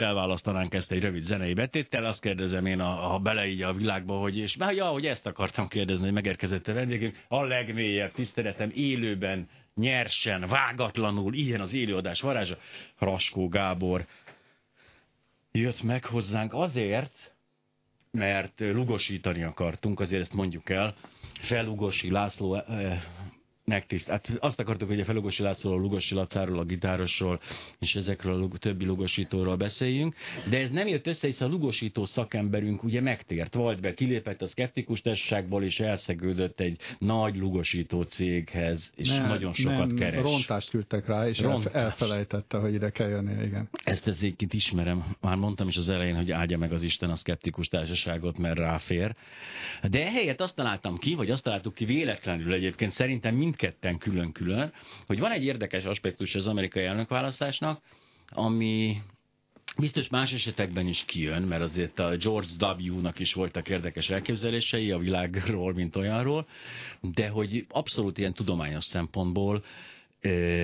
bettéttel választanánk ezt egy rövid zenei betéttel, azt kérdezem én, ha bele így a világba, hogy és már ja, hogy ezt akartam kérdezni, hogy megérkezett a vendégünk, a legmélyebb tiszteletem élőben, nyersen, vágatlanul, ilyen az élőadás varázsa, Raskó Gábor jött meg hozzánk azért, mert lugosítani akartunk, azért ezt mondjuk el, Felugosi László eh, megtiszt. Hát azt akartuk, hogy a Felugosi Lászlóról, a Lugosi Lacáról, a gitárosról és ezekről a többi lugosítóról beszéljünk, de ez nem jött össze, hiszen a lugosító szakemberünk ugye megtért, volt be, kilépett a szkeptikus társaságból, és elszegődött egy nagy lugosító céghez, és nem, nagyon sokat nem, keres. rontást küldtek rá, és rontást. elfelejtette, hogy ide kell jönni, igen. Ezt ezért ismerem. Már mondtam is az elején, hogy áldja meg az Isten a szkeptikus társaságot, mert ráfér. De ehelyett azt találtam ki, vagy azt találtuk ki véletlenül egyébként, szerintem mind mindketten külön-külön, hogy van egy érdekes aspektus az amerikai elnökválasztásnak, ami Biztos más esetekben is kijön, mert azért a George W-nak is voltak érdekes elképzelései a világról, mint olyanról, de hogy abszolút ilyen tudományos szempontból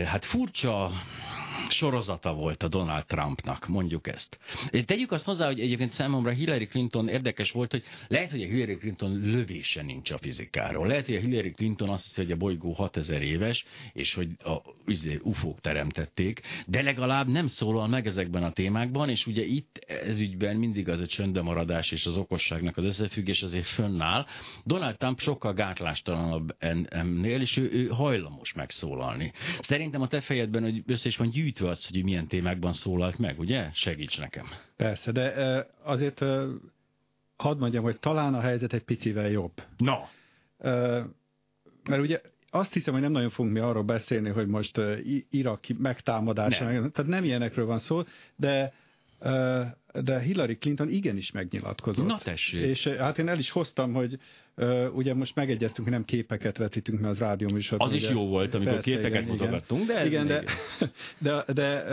hát furcsa sorozata volt a Donald Trumpnak, mondjuk ezt. Tegyük azt hozzá, hogy egyébként számomra Hillary Clinton érdekes volt, hogy lehet, hogy a Hillary Clinton lövése nincs a fizikáról. Lehet, hogy a Hillary Clinton azt hiszi, hogy a bolygó 6000 éves, és hogy a izé, ufók teremtették, de legalább nem szólal meg ezekben a témákban, és ugye itt ez ügyben mindig az a csöndemaradás és az okosságnak az összefüggés azért fönnáll. Donald Trump sokkal gátlástalanabb ennél, és ő, ő hajlamos megszólalni. Szerintem a te fejedben, hogy össze is van gyűjtve az, hogy milyen témákban szólalt meg, ugye? Segíts nekem. Persze, de azért hadd mondjam, hogy talán a helyzet egy picivel jobb. Na. Mert ugye azt hiszem, hogy nem nagyon fogunk mi arról beszélni, hogy most Irak megtámadása, nem. tehát nem ilyenekről van szó, de de Hillary Clinton igenis megnyilatkozott. Na tessék. És hát én el is hoztam, hogy ugye most megegyeztünk, hogy nem képeket vetítünk, mert az rádió műsorban. Az ugye, is jó volt, amikor persze, képeket igen, mutogattunk, de ez igen, de, de, de, de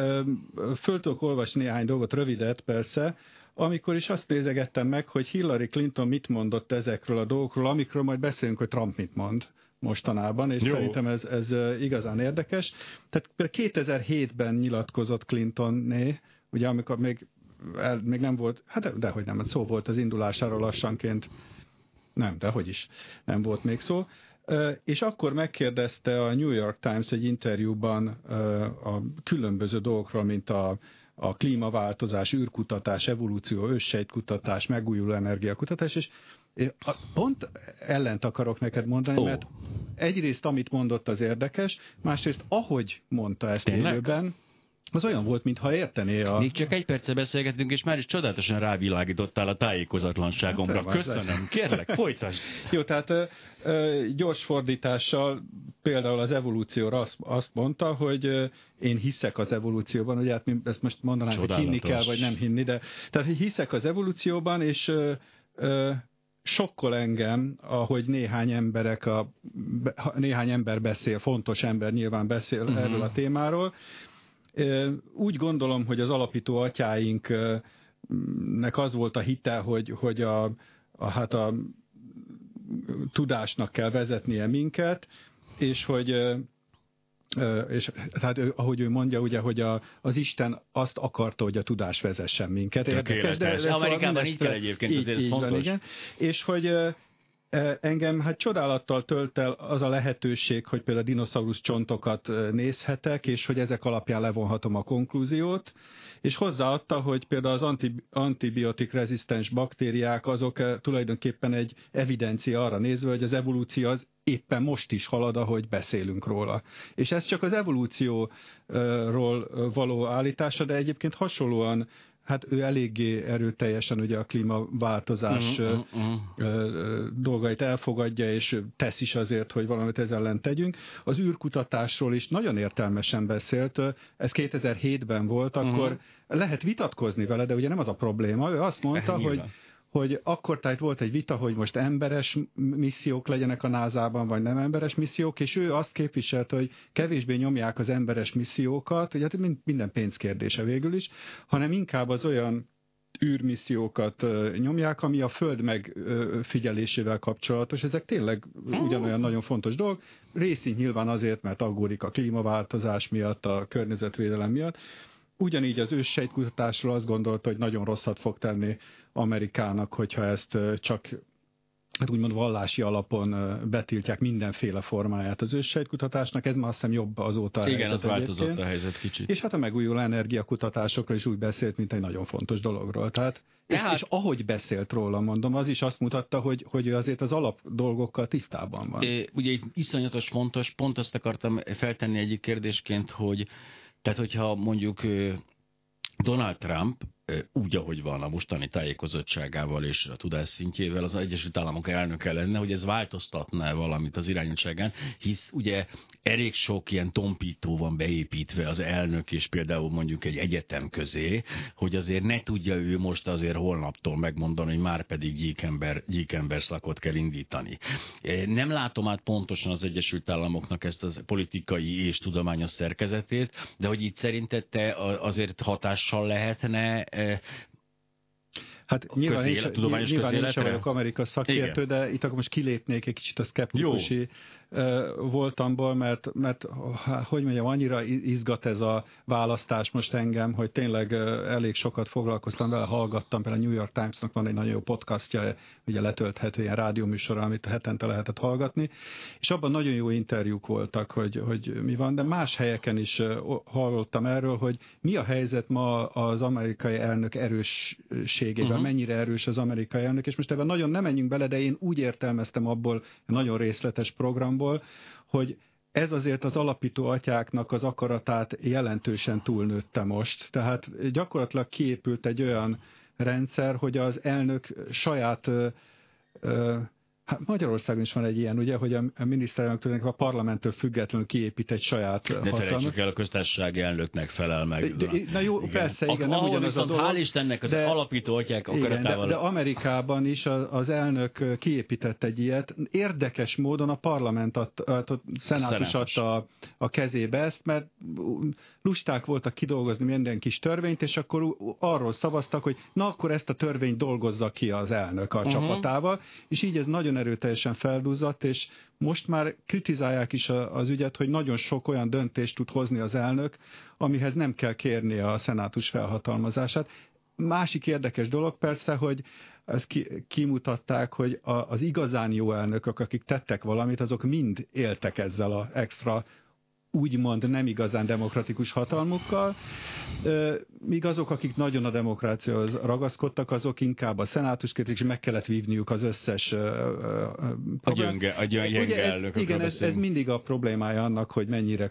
föl tudok olvasni néhány dolgot, rövidet persze, amikor is azt nézegettem meg, hogy Hillary Clinton mit mondott ezekről a dolgokról, amikről majd beszélünk, hogy Trump mit mond mostanában, és Jó. szerintem ez, ez igazán érdekes. Tehát 2007-ben nyilatkozott Clintonné, ugye amikor még, el, még nem volt, hát dehogy nem, szó volt az indulásáról lassanként, nem, dehogy is nem volt még szó, és akkor megkérdezte a New York Times egy interjúban a különböző dolgokról, mint a, a klímaváltozás, űrkutatás, evolúció, őssejtkutatás, megújuló energiakutatás, és pont ellent akarok neked mondani, oh. mert egyrészt amit mondott az érdekes, másrészt ahogy mondta ezt Tényleg? élőben, az olyan volt, mintha értené a... Még csak egy perce beszélgetünk, és már is csodálatosan rávilágítottál a tájékozatlanságomra. Hát, Köszönöm, kérlek, folytasd. Jó, tehát ö, gyors fordítással például az evolúcióra azt, azt mondta, hogy ö, én hiszek az evolúcióban, ugye hát mi ezt most mondanánk, hogy hinni kell, vagy nem hinni, de tehát hiszek az evolúcióban, és ö, ö, sokkol engem, ahogy néhány emberek, a, néhány ember beszél, fontos ember nyilván beszél uh-huh. erről a témáról, úgy gondolom, hogy az alapító atyáinknek az volt a hite, hogy, hogy a, a, hát a tudásnak kell vezetnie minket, és hogy és hát ahogy ő mondja, ugye, hogy a, az Isten azt akarta, hogy a tudás vezessen minket. Érdekes, de, de szóval Amerikában így kell egyébként, így, ez így fontos. Van, igen. És hogy engem hát csodálattal tölt el az a lehetőség, hogy például dinoszaurusz csontokat nézhetek, és hogy ezek alapján levonhatom a konklúziót, és hozzáadta, hogy például az antibiotik rezisztens baktériák azok tulajdonképpen egy evidencia arra nézve, hogy az evolúció az éppen most is halad, ahogy beszélünk róla. És ez csak az evolúcióról való állítása, de egyébként hasonlóan Hát ő eléggé erőteljesen ugye a klímaváltozás mm, mm. dolgait elfogadja, és tesz is azért, hogy valamit ezzel ellen tegyünk. Az űrkutatásról is nagyon értelmesen beszélt, ez 2007-ben volt, akkor mm. lehet vitatkozni vele, de ugye nem az a probléma. Ő azt mondta, hogy hogy akkor tehát volt egy vita, hogy most emberes missziók legyenek a NASA-ban, vagy nem emberes missziók, és ő azt képviselte, hogy kevésbé nyomják az emberes missziókat, ugye hát minden pénzkérdése végül is, hanem inkább az olyan űrmissziókat nyomják, ami a Föld megfigyelésével kapcsolatos. Ezek tényleg ugyanolyan nagyon fontos dolog. Részint nyilván azért, mert aggódik a klímaváltozás miatt, a környezetvédelem miatt, ugyanígy az őssejtkutatásról azt gondolta, hogy nagyon rosszat fog tenni Amerikának, hogyha ezt csak hát úgymond vallási alapon betiltják mindenféle formáját az őssejtkutatásnak, ez már azt hiszem jobb azóta a Igen, helyzet az változott egyébként. a helyzet kicsit. És hát a megújuló energiakutatásokról is úgy beszélt, mint egy nagyon fontos dologról. Tehát, Tehát... És, és ahogy beszélt róla, mondom, az is azt mutatta, hogy, hogy azért az alap dolgokkal tisztában van. É, ugye itt iszonyatos fontos, pont azt akartam feltenni egyik kérdésként, hogy tehát hogyha mondjuk Donald Trump úgy, ahogy van a mostani tájékozottságával és a tudás szintjével az Egyesült Államok elnöke lenne, hogy ez változtatná valamit az irányultságán, hisz ugye elég sok ilyen tompító van beépítve az elnök és például mondjuk egy egyetem közé, hogy azért ne tudja ő most azért holnaptól megmondani, hogy már pedig gyíkember, gyíkember szakot kell indítani. Nem látom át pontosan az Egyesült Államoknak ezt a politikai és tudományos szerkezetét, de hogy itt szerinted te azért hatással lehetne äh, Hát nyilván, is, nyilván én sem vagyok Amerika szakértő, Igen. de itt akkor most kilépnék egy kicsit a szkeptikusi voltamból, mert, mert hogy mondjam, annyira izgat ez a választás most engem, hogy tényleg elég sokat foglalkoztam vele, hallgattam, például a New York Times-nak van egy nagyon jó podcastja, ugye letölthető ilyen rádióműsor, amit hetente lehetett hallgatni, és abban nagyon jó interjúk voltak, hogy, hogy mi van, de más helyeken is hallottam erről, hogy mi a helyzet ma az amerikai elnök erősségében, uh-huh. mennyire erős az amerikai elnök, és most ebben nagyon nem menjünk bele, de én úgy értelmeztem abból nagyon részletes programból, hogy ez azért az alapító atyáknak az akaratát jelentősen túlnőtte most. Tehát gyakorlatilag kiépült egy olyan rendszer, hogy az elnök saját Hát Magyarországon is van egy ilyen, ugye, hogy a miniszterelnök tulajdonképpen a parlamenttől függetlenül kiépít egy saját De hatalmat. felejtsük el, a köztársasági elnöknek felel meg. De, na jó, igen. persze, igen, nem ugyanaz a dolog. Hál' Istennek az de, alapító atyák akaratával. De, de Amerikában is az elnök kiépített egy ilyet. Érdekes módon a parlament, a, a, a szenátus adta a, a kezébe ezt, mert lusták voltak kidolgozni minden kis törvényt, és akkor arról szavaztak, hogy na akkor ezt a törvényt dolgozza ki az elnök a uh-huh. csapatával, és így ez nagyon erőteljesen felduzzadt, és most már kritizálják is az ügyet, hogy nagyon sok olyan döntést tud hozni az elnök, amihez nem kell kérni a szenátus felhatalmazását. Másik érdekes dolog persze, hogy ezt ki, kimutatták, hogy a, az igazán jó elnökök, akik tettek valamit, azok mind éltek ezzel a extra úgymond nem igazán demokratikus hatalmukkal, míg azok, akik nagyon a demokráciához ragaszkodtak, azok inkább a szenátus és meg kellett vívniuk az összes a gyönge, a gyönge Ugye ez, Igen, ez, ez, mindig a problémája annak, hogy mennyire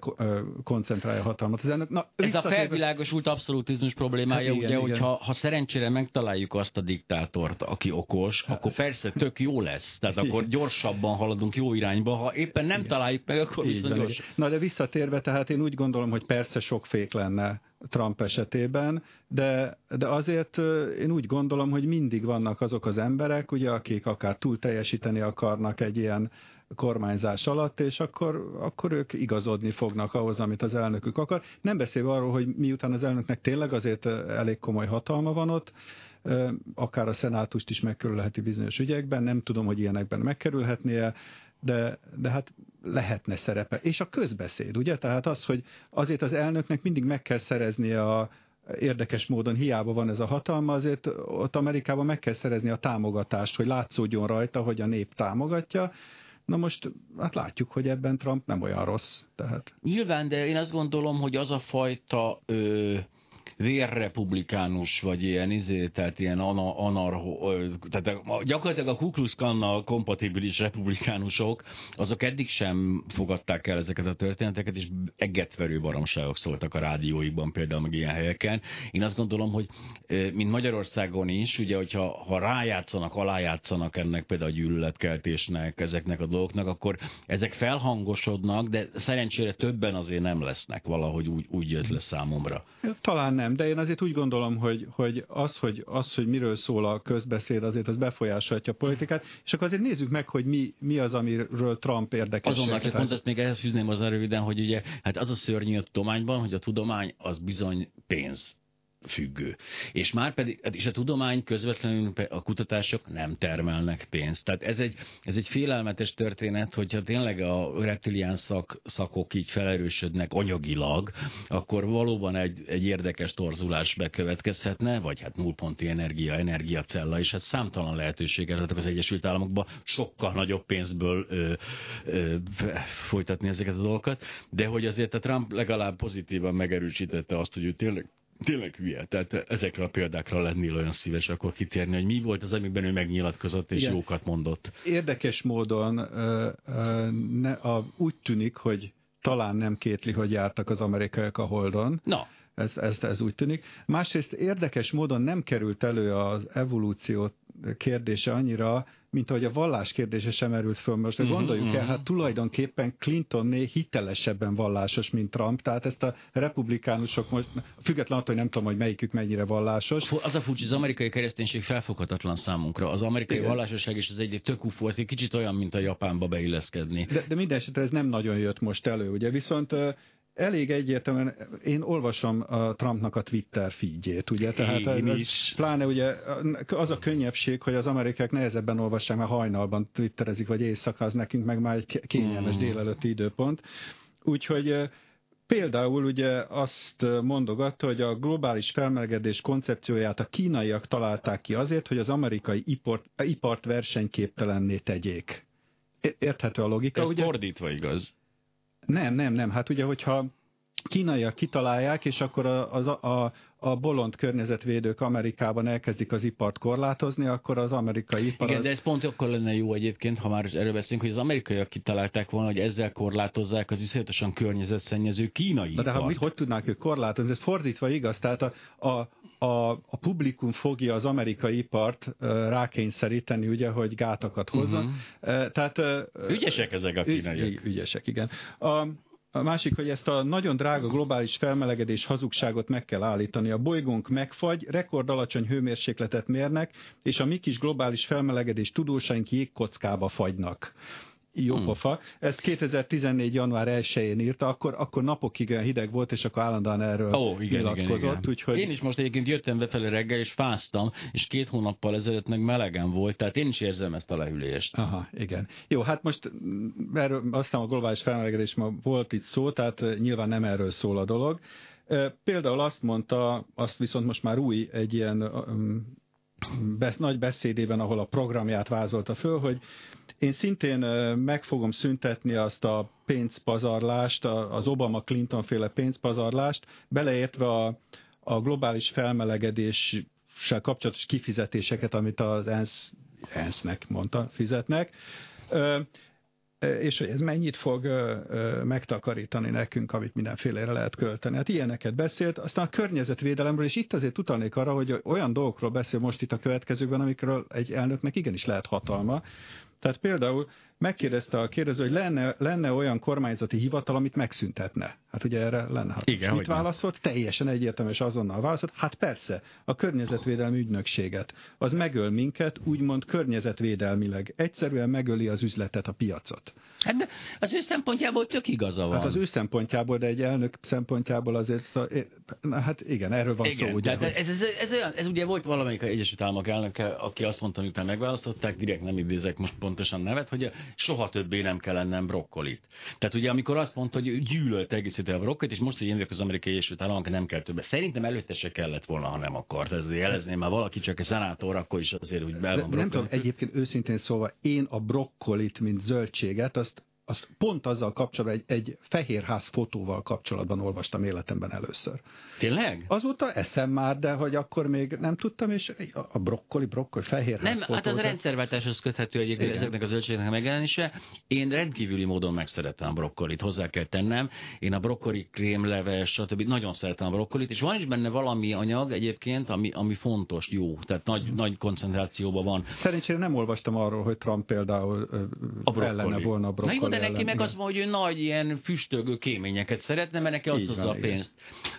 koncentrálja a hatalmat. Az elnök, na, ez a felvilágosult abszolutizmus problémája, hát igen, ugye, igen. hogy ha, szerencsére megtaláljuk azt a diktátort, aki okos, hát. akkor persze tök jó lesz. Tehát igen. akkor gyorsabban haladunk jó irányba, ha éppen nem igen. találjuk meg, akkor viszont. Na de vissza visszatérve, tehát én úgy gondolom, hogy persze sok fék lenne Trump esetében, de, de azért én úgy gondolom, hogy mindig vannak azok az emberek, ugye, akik akár túl teljesíteni akarnak egy ilyen kormányzás alatt, és akkor, akkor ők igazodni fognak ahhoz, amit az elnökük akar. Nem beszélve arról, hogy miután az elnöknek tényleg azért elég komoly hatalma van ott, akár a szenátust is megkerülheti bizonyos ügyekben, nem tudom, hogy ilyenekben megkerülhetnie, de, de hát lehetne szerepe. És a közbeszéd, ugye? Tehát az, hogy azért az elnöknek mindig meg kell szereznie a, érdekes módon hiába van ez a hatalma, azért ott Amerikában meg kell szerezni a támogatást, hogy látszódjon rajta, hogy a nép támogatja. Na most, hát látjuk, hogy ebben Trump nem olyan rossz. Tehát. Nyilván, de én azt gondolom, hogy az a fajta ö, vérrepublikánus, vagy ilyen izé, tehát ilyen ana, anarho, tehát gyakorlatilag a Ku Klux Klannal kompatibilis republikánusok, azok eddig sem fogadták el ezeket a történeteket, és eggetverő baromságok szóltak a rádióikban például meg ilyen helyeken. Én azt gondolom, hogy mint Magyarországon is, ugye, hogyha ha rájátszanak, alájátszanak ennek például a gyűlöletkeltésnek, ezeknek a dolgoknak, akkor ezek felhangosodnak, de szerencsére többen azért nem lesznek valahogy úgy, úgy jött le számomra. Talán nem, de én azért úgy gondolom, hogy, hogy, az, hogy az, hogy miről szól a közbeszéd, azért az befolyásolja a politikát, és akkor azért nézzük meg, hogy mi, mi az, amiről Trump érdekes. Azonnal, csak pont ezt még ehhez fűzném az röviden, hogy ugye, hát az a szörnyű a tudományban, hogy a tudomány az bizony pénz függő. És már pedig, hát és a tudomány közvetlenül a kutatások nem termelnek pénzt. Tehát ez egy, ez egy félelmetes történet, hogyha tényleg a reptilián szak, szakok így felerősödnek anyagilag, akkor valóban egy, egy érdekes torzulás bekövetkezhetne, vagy hát nullponti energia, energiacella, és hát számtalan lehetőséget adtak az Egyesült Államokban sokkal nagyobb pénzből ö, ö, folytatni ezeket a dolgokat, de hogy azért a Trump legalább pozitívan megerősítette azt, hogy ő tényleg tényleg hülye. Tehát ezekre a példákra lennél olyan szíves akkor kitérni, hogy mi volt az, amiben ő megnyilatkozott és Igen. jókat mondott. Érdekes módon uh, uh, ne, a, úgy tűnik, hogy talán nem kétli, hogy jártak az amerikaiak a Holdon. Na. Ez, ez, ez úgy tűnik. Másrészt érdekes módon nem került elő az evolúció kérdése annyira, mint ahogy a vallás kérdése sem merült föl. Most de mhm, gondoljuk uh-huh. el, hát tulajdonképpen Clintonné hitelesebben vallásos, mint Trump, tehát ezt a republikánusok most, független attól, hogy nem tudom, hogy melyikük mennyire vallásos. Az a furcsa, az amerikai kereszténység felfoghatatlan számunkra. Az amerikai Igen. vallásosság is az egy tök ufó, ez egy kicsit olyan, mint a Japánba beilleszkedni. De, de minden esetre ez nem nagyon jött most elő, ugye? Viszont elég egyértelműen, én olvasom a Trumpnak a Twitter feedjét, ugye, tehát ez, ez pláne ugye az a könnyebbség, hogy az amerikák nehezebben olvassák, mert hajnalban twitterezik, vagy éjszaka, az nekünk meg már egy kényelmes mm. délelőtti időpont. Úgyhogy Például ugye azt mondogatta, hogy a globális felmelegedés koncepcióját a kínaiak találták ki azért, hogy az amerikai ipart, ipart versenyképtelenné tegyék. Érthető a logika, Ez ugye? fordítva igaz. Nem, nem, nem. Hát ugye, hogyha kínaiak kitalálják, és akkor a, a, a, a bolond környezetvédők Amerikában elkezdik az ipart korlátozni, akkor az amerikai ipar... Igen, az... de ez pont akkor lenne jó egyébként, ha már erről beszélünk, hogy az amerikaiak kitalálták volna, hogy ezzel korlátozzák az iszonyatosan környezetszennyező kínai De, de ha mit, hogy tudnák ők korlátozni? Ez fordítva igaz, tehát a, a, a, a publikum fogja az amerikai ipart rákényszeríteni, ugye, hogy gátakat hozzon. Uh-huh. Uh, tehát, ügyesek ezek a kínaiak. Ügy, ügyesek, igen. A, a másik, hogy ezt a nagyon drága globális felmelegedés hazugságot meg kell állítani. A bolygónk megfagy, rekord alacsony hőmérsékletet mérnek, és a mi kis globális felmelegedés tudósaink jégkockába fagynak jó hmm. pofa. Ezt 2014. január 1-én írta, akkor, akkor napokig olyan hideg volt, és akkor állandóan erről oh, igen, nyilatkozott. Igen, igen. Úgyhogy... Én is most egyébként jöttem befelé reggel, és fáztam, és két hónappal ezelőtt meg melegen volt, tehát én is érzem ezt a lehűlést. Aha, igen. Jó, hát most mm, erről aztán a globális felmelegedés ma volt itt szó, tehát nyilván nem erről szól a dolog. Például azt mondta, azt viszont most már új, egy ilyen nagy beszédében, ahol a programját vázolta föl, hogy én szintén meg fogom szüntetni azt a pénzpazarlást, az Obama-Clinton féle pénzpazarlást, beleértve a, a globális felmelegedéssel kapcsolatos kifizetéseket, amit az ENSZ, ENSZ-nek mondta, fizetnek és hogy ez mennyit fog megtakarítani nekünk, amit mindenfélére lehet költeni. Hát ilyeneket beszélt, aztán a környezetvédelemről, és itt azért utalnék arra, hogy olyan dolgokról beszél most itt a következőkben, amikről egy elnöknek igenis lehet hatalma. Tehát például megkérdezte a kérdező, hogy lenne, lenne olyan kormányzati hivatal, amit megszüntetne. Hát ugye erre lenne. Hát Igen, mit válaszolt? Nem. Teljesen egyértelmű és azonnal válaszolt. Hát persze, a környezetvédelmi ügynökséget. Az megöl minket, úgymond környezetvédelmileg. Egyszerűen megöli az üzletet, a piacot. Hát de az ő szempontjából tök igaza van. Hát az ő szempontjából, de egy elnök szempontjából azért, na, hát igen, erről van igen, szó. Ugye, hogy... ez, ez, ez, olyan, ez ugye volt valamelyik Egyesült Államok elnöke, aki azt mondta, miután megválasztották, direkt nem idézek most pontosan nevet, hogy soha többé nem kell lennem brokkolit. Tehát ugye amikor azt mondta, hogy gyűlölt egész a brokkolit, és most, hogy én vagyok az amerikai Egyesült Államok, nem kell többet. Szerintem előtte se kellett volna, ha nem akart. Ez jelezném már valaki csak egy szenátor, akkor is azért, hogy be van Nem tudom, egyébként őszintén szólva, én a brokkolit, mint zöldséget, azt azt pont azzal kapcsolatban, egy, egy fehérház fotóval kapcsolatban olvastam életemben először. Tényleg? Azóta eszem már, de hogy akkor még nem tudtam, és a brokkoli, brokkoli, fehérház Nem, fotó, hát az a rendszerváltáshoz köthető egyébként Igen. ezeknek a zöldségeknek megjelenése. Én rendkívüli módon megszerettem a brokkolit, hozzá kell tennem. Én a brokkoli krémleves, stb. nagyon szeretem a brokkolit, és van is benne valami anyag egyébként, ami, ami fontos, jó, tehát nagy, hmm. nagy koncentrációban van. Szerencsére nem olvastam arról, hogy Trump például a ellene volna a brokkoli de neki meg azt mondja, hogy ő nagy ilyen füstögő kéményeket szeretne, mert neki azt hozza a pénzt.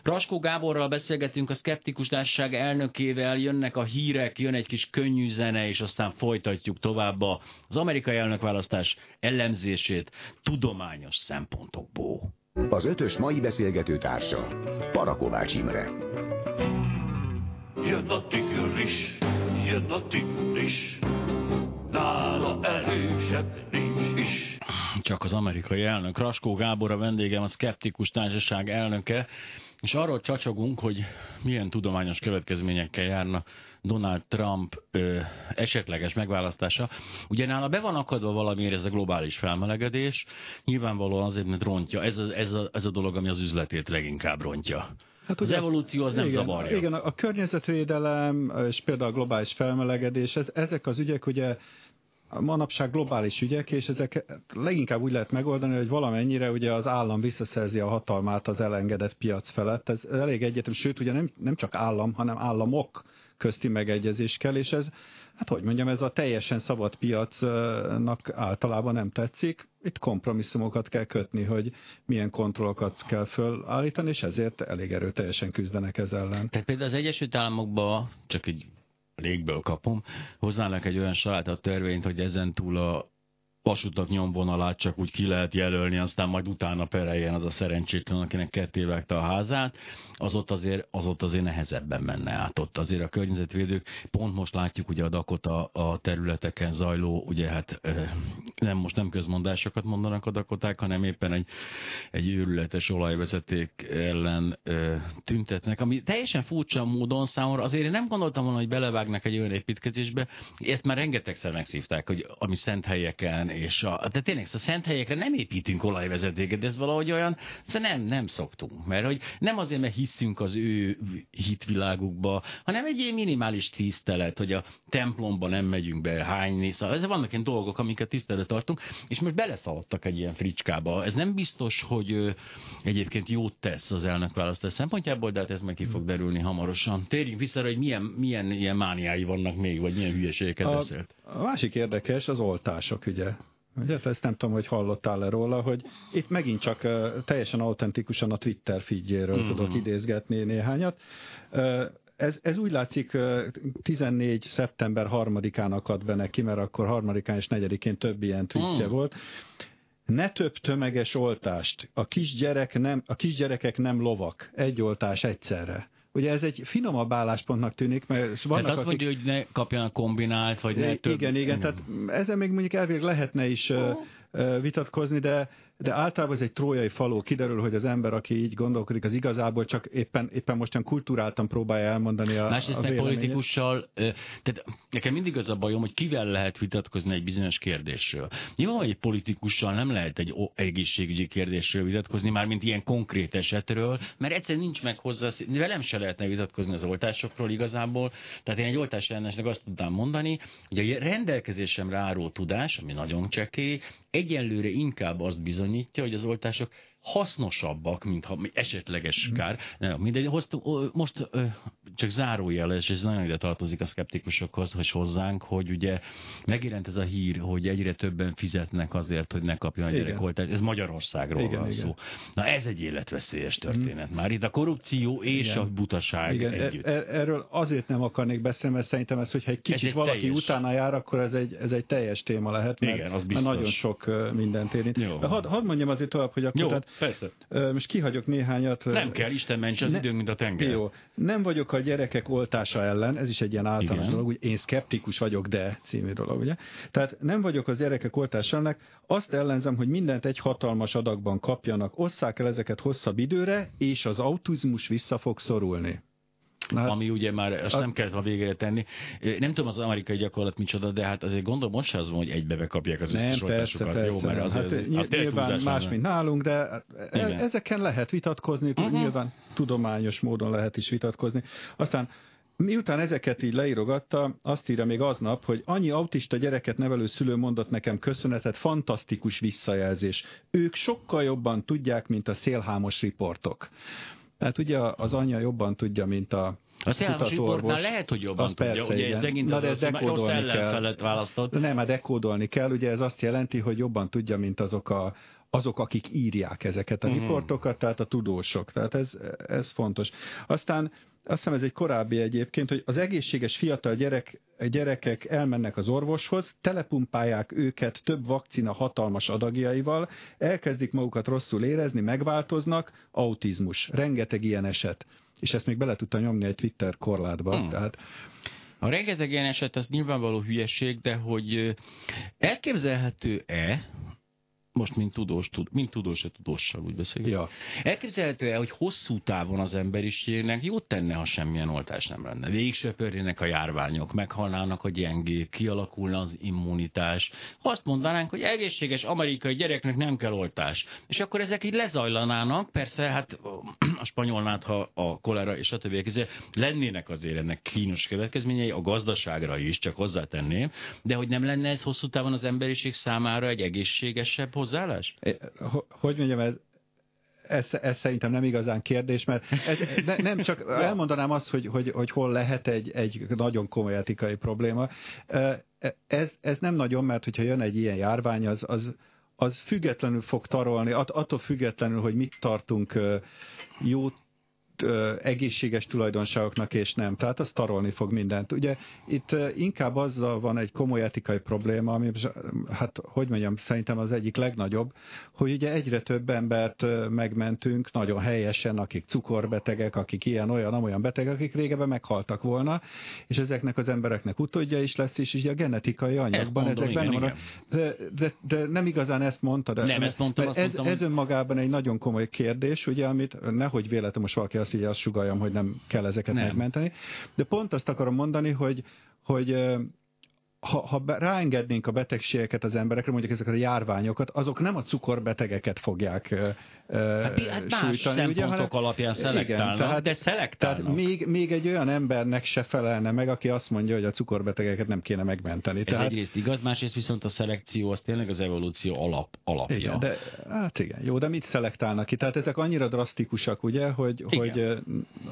Raskó Gáborral beszélgetünk a Skeptikus Társaság elnökével, jönnek a hírek, jön egy kis könnyű zene, és aztán folytatjuk tovább az amerikai elnökválasztás ellenzését tudományos szempontokból. Az ötös mai beszélgető társa Parakovács Imre. jön a tigris, jön a tigris, nála is. Csak az amerikai elnök. Raskó Gábor a vendégem, a Skeptikus Társaság elnöke, és arról csacsogunk, hogy milyen tudományos következményekkel járna Donald Trump ö, esetleges megválasztása. Ugye nála be van akadva valamiért ez a globális felmelegedés, nyilvánvalóan azért, mert rontja. Ez a, ez a, ez a dolog, ami az üzletét leginkább rontja. Hát az ugye, evolúció az nem igen, zavarja. Igen, a környezetvédelem és például a globális felmelegedés, ez, ezek az ügyek ugye manapság globális ügyek, és ezek leginkább úgy lehet megoldani, hogy valamennyire ugye az állam visszaszerzi a hatalmát az elengedett piac felett. Ez elég egyetem, sőt ugye nem, nem csak állam, hanem államok közti megegyezés kell, és ez, hát hogy mondjam, ez a teljesen szabad piacnak általában nem tetszik. Itt kompromisszumokat kell kötni, hogy milyen kontrollokat kell fölállítani, és ezért elég erőteljesen küzdenek ez ellen. Tehát például az Egyesült Államokban, csak egy légből kapom, hoznának egy olyan salátat törvényt, hogy ezen túl a vasutak nyomvonalát csak úgy ki lehet jelölni, aztán majd utána pereljen az a szerencsétlen, akinek ketté vágta a házát, az ott azért, az ott azért nehezebben menne át. Ott azért a környezetvédők, pont most látjuk ugye a Dakota a területeken zajló, ugye hát nem most nem közmondásokat mondanak a Dakoták, hanem éppen egy, egy őrületes olajvezeték ellen tüntetnek, ami teljesen furcsa módon számomra, azért én nem gondoltam volna, hogy belevágnak egy olyan építkezésbe, ezt már rengetegszer megszívták, hogy ami szent helyeken, és a, de tényleg a szent helyekre nem építünk olajvezetéket, de ez valahogy olyan, nem, nem szoktunk, mert hogy nem azért, mert hiszünk az ő hitvilágukba, hanem egy ilyen minimális tisztelet, hogy a templomba nem megyünk be hányni, szóval ez vannak ilyen dolgok, amiket tisztelet tartunk, és most beleszaladtak egy ilyen fricskába. Ez nem biztos, hogy egyébként jót tesz az elnökválasztás szempontjából, de hát ez meg ki fog derülni hamarosan. Térjünk vissza, hogy milyen, milyen ilyen mániái vannak még, vagy milyen hülyeségeket a, beszélt. A másik érdekes az oltások, ugye. Ugye, ezt nem tudom, hogy hallottál-e róla, hogy itt megint csak uh, teljesen autentikusan a Twitter feedjéről mm-hmm. tudok idézgetni néhányat. Uh, ez, ez úgy látszik 14. szeptember 3-án akad be neki, mert akkor 3-án és 4-én több ilyen tweetje mm. volt. Ne több tömeges oltást. A kisgyerek nem, a kisgyerekek nem lovak. Egy oltás egyszerre. Ugye ez egy finomabb álláspontnak tűnik, mert vannak, Tehát azt akik... mondja, hogy ne kapjanak kombinált, vagy ne több... Igen, igen, tehát ezzel még mondjuk elvég lehetne is oh. vitatkozni, de de általában ez egy trójai faló, kiderül, hogy az ember, aki így gondolkodik, az igazából csak éppen, éppen mostan kulturáltan próbálja elmondani a Másrészt a politikussal, tehát nekem mindig az a bajom, hogy kivel lehet vitatkozni egy bizonyos kérdésről. Nyilván, egy politikussal nem lehet egy egészségügyi kérdésről vitatkozni, már mint ilyen konkrét esetről, mert egyszerűen nincs meg hozzá, velem se lehetne vitatkozni az oltásokról igazából. Tehát én egy oltás ellenesnek azt tudtam mondani, hogy a rendelkezésemre álló tudás, ami nagyon csekély, egyenlőre inkább azt bizonyítja, hogy az oltások hasznosabbak, mint ha esetleges mhm. kár. Nem, mindegy, hoztuk, most csak zárójeles, és ez nagyon ide tartozik a szkeptikusokhoz, hogy hozzánk, hogy ugye megjelent ez a hír, hogy egyre többen fizetnek azért, hogy ne kapjon a gyerekoltást. Ez Magyarországról igen, van igen. szó. Na ez egy életveszélyes történet mm. már. Itt a korrupció és igen. a butaság igen. E- együtt. E- erről azért nem akarnék beszélni, mert szerintem ez, hogyha egy kicsit egy valaki teljes... utána jár, akkor ez egy, ez egy teljes téma lehet, mert, igen, az mert nagyon sok mindent érint. Hadd had mondjam azért tovább, hogy akkor Jó. Tehát Persze. Most kihagyok néhányat. Nem kell, Isten ments az ne, idő, mint a tenger. Jó. Nem vagyok a gyerekek oltása ellen, ez is egy ilyen általános Igen. dolog, úgy én szkeptikus vagyok, de című dolog, ugye? Tehát nem vagyok az gyerekek oltása ellen, azt ellenzem, hogy mindent egy hatalmas adagban kapjanak, osszák el ezeket hosszabb időre, és az autizmus vissza fog szorulni. Hát, ami ugye már azt a... nem kellett a végére tenni. Nem tudom az amerikai gyakorlat micsoda, de hát azért gondolom most az van, hogy egybe kapják az összes nem, persze, persze, Jó, mert az, hát, az, az nyilván más, mint nálunk, de e- Igen. ezeken lehet vitatkozni, uh-huh. nyilván tudományos módon lehet is vitatkozni. Aztán Miután ezeket így leírogatta, azt írja még aznap, hogy annyi autista gyereket nevelő szülő mondott nekem köszönetet, fantasztikus visszajelzés. Ők sokkal jobban tudják, mint a szélhámos riportok. Hát ugye az anyja jobban tudja, mint a a kutatóorvos. lehet, hogy jobban az tudja, persze, ugye ez megint Na, de ez dekódolni kell. választott. Nem, mert dekódolni kell, ugye ez azt jelenti, hogy jobban tudja, mint azok a azok, akik írják ezeket a uh-huh. riportokat, tehát a tudósok. Tehát ez, ez fontos. Aztán azt hiszem ez egy korábbi egyébként, hogy az egészséges fiatal gyerek, gyerekek elmennek az orvoshoz, telepumpálják őket több vakcina hatalmas adagjaival, elkezdik magukat rosszul érezni, megváltoznak, autizmus, rengeteg ilyen eset. és ezt még bele tudta nyomni egy Twitter korlátba. Hmm. Tehát A rengeteg ilyen eset az nyilvánvaló hülyeség, de hogy elképzelhető-e, most mint tudós, tud, mint tudós, a tudóssal úgy beszélünk. Ja. Elképzelhető-e, hogy hosszú távon az emberiségnek jót tenne, ha semmilyen oltás nem lenne? Végsöpörnének a járványok, meghalnának a gyengék, kialakulna az immunitás. Ha azt mondanánk, hogy egészséges amerikai gyereknek nem kell oltás, és akkor ezek így lezajlanának, persze hát a spanyolnátha, a kolera és a többiek közé lennének azért ennek kínos következményei, a gazdaságra is, csak hozzátenném, de hogy nem lenne ez hosszú távon az emberiség számára egy egészségesebb hozzáállás? Ho- hogy mondjam, ez, ez, ez szerintem nem igazán kérdés, mert ez, ne, nem csak elmondanám azt, hogy, hogy, hogy hol lehet egy, egy nagyon komoly etikai probléma. Ez, ez nem nagyon, mert hogyha jön egy ilyen járvány, az, az, az függetlenül fog tarolni, att, attól függetlenül, hogy mit tartunk jó ö, egészséges tulajdonságoknak és nem. Tehát az tarolni fog mindent. Ugye itt ö, inkább azzal van egy komoly etikai probléma, ami hát hogy mondjam, szerintem az egyik legnagyobb, hogy ugye egyre több embert ö, megmentünk nagyon helyesen, akik cukorbetegek, akik ilyen, olyan, olyan betegek, akik régebben meghaltak volna, és ezeknek az embereknek utódja is lesz, és így a genetikai anyagban mondom, ezek benne vannak. De, de, de nem igazán ezt mondta. De, Nem ezt mondtam, ez, mondtam, ez önmagában egy nagyon komoly kérdés, ugye, amit nehogy véletlenül most valaki azt így azt sugaljam, hogy nem kell ezeket Nem. megmenteni. De pont azt akarom mondani, hogy, hogy ha, ha ráengednénk a betegségeket az emberekre, mondjuk ezeket a járványokat, azok nem a cukorbetegeket fogják ö, Hát, hát más sújtani, ugye, szempontok hanem- alapján szelektálnak, tehát- de tehát szelektálnak. még, még egy olyan embernek se felelne meg, aki azt mondja, hogy a cukorbetegeket nem kéne megmenteni. Ez tehát, egyrészt igaz, másrészt viszont a szelekció az tényleg az evolúció alap, alapja. Igen, de, hát igen, jó, de mit szelektálnak ki? Tehát ezek annyira drasztikusak, ugye, hogy, Igen. hogy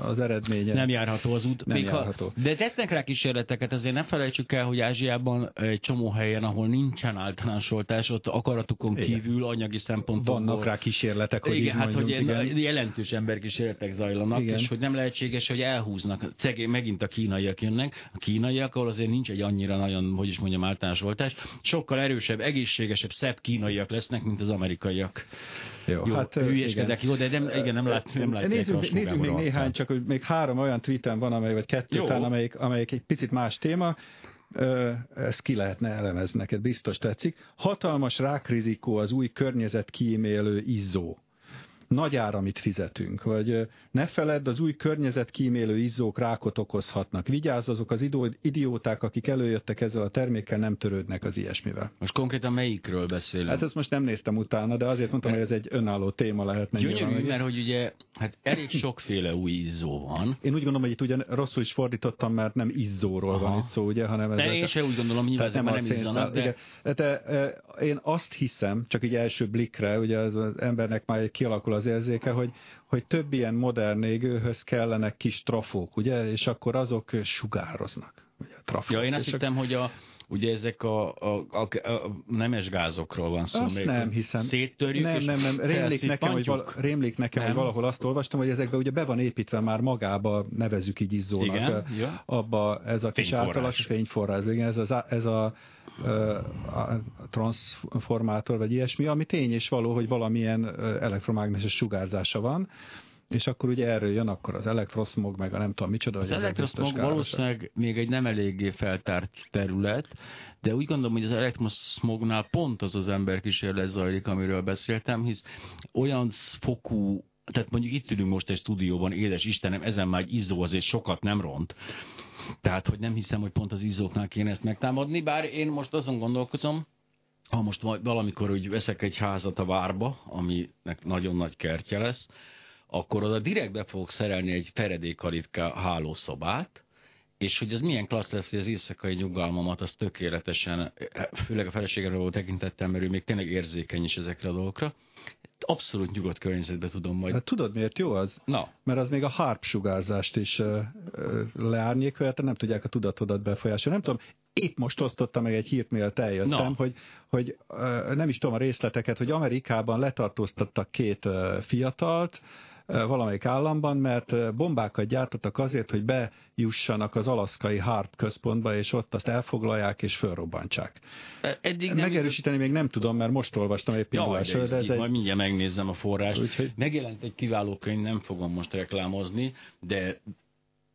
az eredménye... Nem járható az út. Nem Még járható. Ha, de tesznek rá kísérleteket, azért ne felejtsük el, hogy Ázsiában egy csomó helyen, ahol nincsen általános oltás, ott akaratukon Igen. kívül anyagi szempontból Vannak rá kísérletek, hogy igen, hát mondjunk, hogy igen. jelentős emberkísérletek zajlanak, Igen. és hogy nem lehetséges, hogy elhúznak. Szegény, megint a kínaiak jönnek. A kínaiak, ahol azért nincs egy annyira nagyon, hogy is mondjam, általános oltás, sokkal erősebb, egészségesebb, szebb kínaiak lesznek, mint az amerikaiak. Jó, ö, hát, hülyeskedek, jó, de nem, igen, nem, lát, nem látják nézzünk, nézzünk még néhány, csak hogy még három olyan tweetem van, amely, vagy kettő Jó. talán, amelyik, amelyik egy picit más téma. Ezt ki lehetne elemezni, neked biztos tetszik. Hatalmas rákrizikó az új környezet kímélő izzó. Nagy áramit fizetünk, vagy ne feledd, az új környezet kímélő izzók rákot okozhatnak. Vigyázz, azok az idióták, akik előjöttek ezzel a termékkel, nem törődnek az ilyesmivel. Most konkrétan melyikről beszélünk? Hát ezt most nem néztem utána, de azért mondtam, hogy ez egy önálló téma lehetne. Gyönyörű, nyilván. mert hogy ugye hát elég sokféle új izzó van. Én úgy gondolom, hogy itt ugyan rosszul is fordítottam, mert nem izzóról Aha. van itt szó, ugye, hanem De ezek én sem úgy gondolom, ezek a nem szénszál- izzanak, de igen. De, én azt hiszem, csak így első blikre, ugye az, az embernek már egy kialakul az érzéke, hogy, hogy több ilyen modern égőhöz kellenek kis trafók, ugye, és akkor azok sugároznak. Ugye, trafók. Ja, én azt hittem, hogy a, ugye ezek a, a, a, a nemes gázokról van szó. Azt még nem hiszem. Széttörjük nem, nem, nem. Rémlik nekem, hogy, val- rémlik nekem hogy valahol azt olvastam, hogy ezekbe ugye be van építve már magába, nevezzük így izzónak. Igen, ja. Abba ez a kis általános fényforrás, igen, ez, az, ez a, a transformátor, vagy ilyesmi, ami tény és való, hogy valamilyen elektromágneses sugárzása van, és akkor ugye erről jön akkor az elektroszmog, meg a nem tudom micsoda. Az elektroszmog valószínűleg még egy nem eléggé feltárt terület, de úgy gondolom, hogy az elektroszmognál pont az az emberkísérlet zajlik, amiről beszéltem, hisz olyan fokú tehát mondjuk itt ülünk most egy stúdióban, édes Istenem, ezen már egy izzó azért sokat nem ront. Tehát, hogy nem hiszem, hogy pont az izzóknál kéne ezt megtámadni, bár én most azon gondolkozom, ha most valamikor úgy veszek egy házat a várba, aminek nagyon nagy kertje lesz, akkor oda direkt be fogok szerelni egy feredékaritka hálószobát, és hogy az milyen klassz lesz, hogy az éjszakai nyugalmamat az tökéletesen, főleg a feleségemre való tekintettel, mert ő még tényleg érzékeny is ezekre a dolgokra. Abszolút nyugodt környezetbe tudom majd. Hát tudod miért jó az? Na, mert az még a harp sugárzást is uh, leárnyékolja, nem tudják a tudatodat befolyásolni. Nem tudom, épp most osztottam meg egy hírt, mielőtt eljöttem, Na. hogy, hogy uh, nem is tudom a részleteket, hogy Amerikában letartóztattak két uh, fiatalt, valamelyik államban, mert bombákat gyártottak azért, hogy bejussanak az alaszkai Harp központba, és ott azt elfoglalják és fölrobbantsák. Eddig nem Megerősíteni még nem tudom, mert most olvastam egy pillanatban. Ja, ez, ez egy... majd mindjárt megnézem a forrást. Úgyhogy... Megjelent egy kiváló könyv, nem fogom most reklámozni, de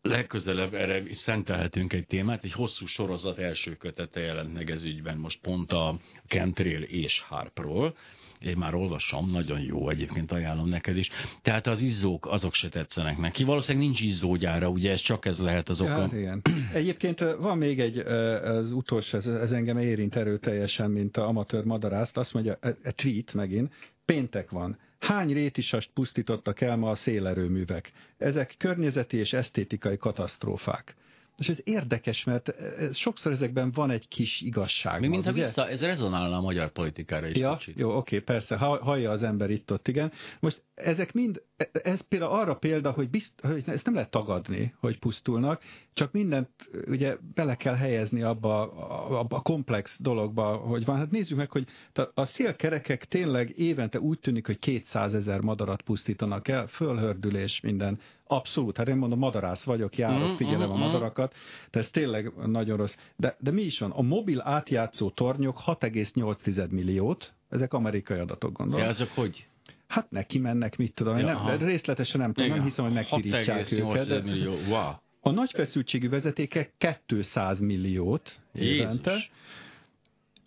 legközelebb erre is szentelhetünk egy témát, egy hosszú sorozat első kötete jelent meg ez ügyben, most pont a Kentrail és Harpról, én már olvasom, nagyon jó egyébként ajánlom neked is. Tehát az izzók, azok se tetszenek neki. Valószínűleg nincs izzógyára, ugye ez csak ez lehet az oka. Hát igen. Egyébként van még egy, az utolsó, ez, ez engem érint erőteljesen, mint a amatőr madarászt, azt mondja, a, a tweet megint, péntek van. Hány rétisast pusztítottak el ma a szélerőművek? Ezek környezeti és esztétikai katasztrófák. És ez érdekes, mert ez, sokszor ezekben van egy kis igazság. Még mintha vissza, ez rezonálna a magyar politikára is ja, kicsit. Jó, oké, persze, hallja az ember itt-ott, igen. Most ezek mind, ez például arra példa, hogy, bizt, hogy ezt nem lehet tagadni, hogy pusztulnak, csak mindent ugye bele kell helyezni abba, abba a komplex dologba, hogy van. Hát nézzük meg, hogy a szélkerekek tényleg évente úgy tűnik, hogy 200 ezer madarat pusztítanak el, fölhördülés, minden. Abszolút, hát én mondom, madarász vagyok, járok, mm, figyelem mm, a mm. madarakat, de ez tényleg nagyon rossz. De, de mi is van? A mobil átjátszó tornyok 6,8 milliót, ezek amerikai adatok, gondolom. De azok hogy? Hát neki mennek, mit tudom, ja, nem, részletesen nem tudom, nem hiszem, hogy megpirítják őket. Millió. Wow. A nagy feszültségű vezetékek 200 milliót évente. Jézus.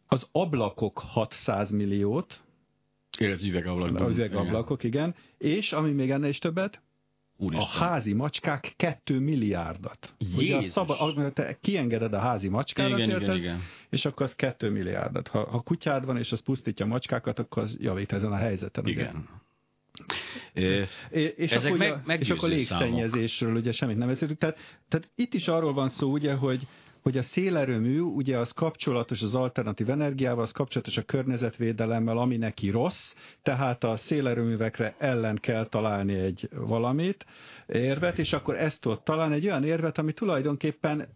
Az ablakok 600 milliót. Az üvegablakok. Az üvegablakok, igen. igen. És, ami még ennél is többet, Úristen. A házi macskák 2 milliárdat. Ugye a szaba, te kiengeded a házi macskádat, igen, érted? Igen, igen. és akkor az 2 milliárdat. Ha, ha kutyád van, és az pusztítja a macskákat, akkor az javít ezen a helyzeten. Igen. Ugye? É, és, Ezek akkor, meg, és akkor légszennyezésről ugye semmit nem beszélünk. Tehát, tehát itt is arról van szó, ugye, hogy, hogy a szélerőmű ugye az kapcsolatos az alternatív energiával, az kapcsolatos a környezetvédelemmel, ami neki rossz, tehát a szélerőművekre ellen kell találni egy valamit, érvet, és akkor ezt ott találni egy olyan érvet, ami tulajdonképpen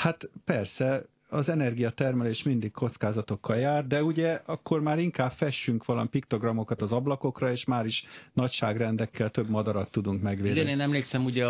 Hát persze, az energiatermelés mindig kockázatokkal jár, de ugye akkor már inkább fessünk valami piktogramokat az ablakokra, és már is nagyságrendekkel több madarat tudunk megvédeni. Igen, én emlékszem, ugye,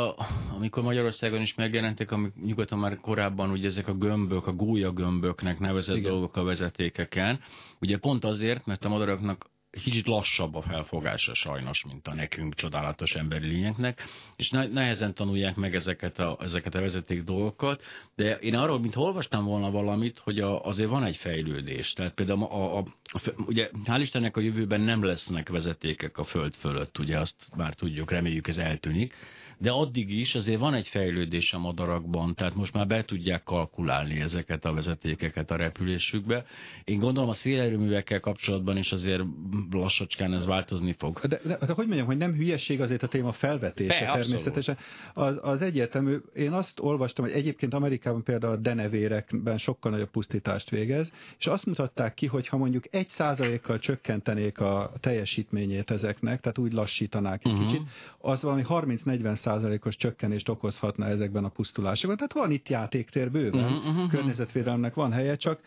amikor Magyarországon is megjelentek, amik nyugaton már korábban ugye ezek a gömbök, a gömböknek nevezett Igen. dolgok a vezetékeken, ugye pont azért, mert a madaraknak kicsit lassabb a felfogása sajnos, mint a nekünk csodálatos emberi lényeknek, és nehezen tanulják meg ezeket a, ezeket a vezeték dolgokat, de én arról, mint olvastam volna valamit, hogy a, azért van egy fejlődés. Tehát például a, a, a, ugye hál' Istennek a jövőben nem lesznek vezetékek a föld fölött, ugye azt már tudjuk, reméljük ez eltűnik, de addig is azért van egy fejlődés a madarakban, tehát most már be tudják kalkulálni ezeket a vezetékeket a repülésükbe. Én gondolom a szélerőművekkel kapcsolatban is azért lassacskán ez változni fog. De, de, de hogy mondjam, hogy nem hülyeség azért a téma felvetése Be, természetesen. Az, az egyértelmű, én azt olvastam, hogy egyébként Amerikában például a denevérekben sokkal nagyobb pusztítást végez, és azt mutatták ki, hogy ha mondjuk egy százalékkal csökkentenék a teljesítményét ezeknek, tehát úgy lassítanák egy uh-huh. kicsit, az valami 30-40 százalékos csökkenést okozhatna ezekben a pusztulásokban. Tehát van itt játéktér bőven, uh-huh, uh-huh. környezetvédelemnek van helye, csak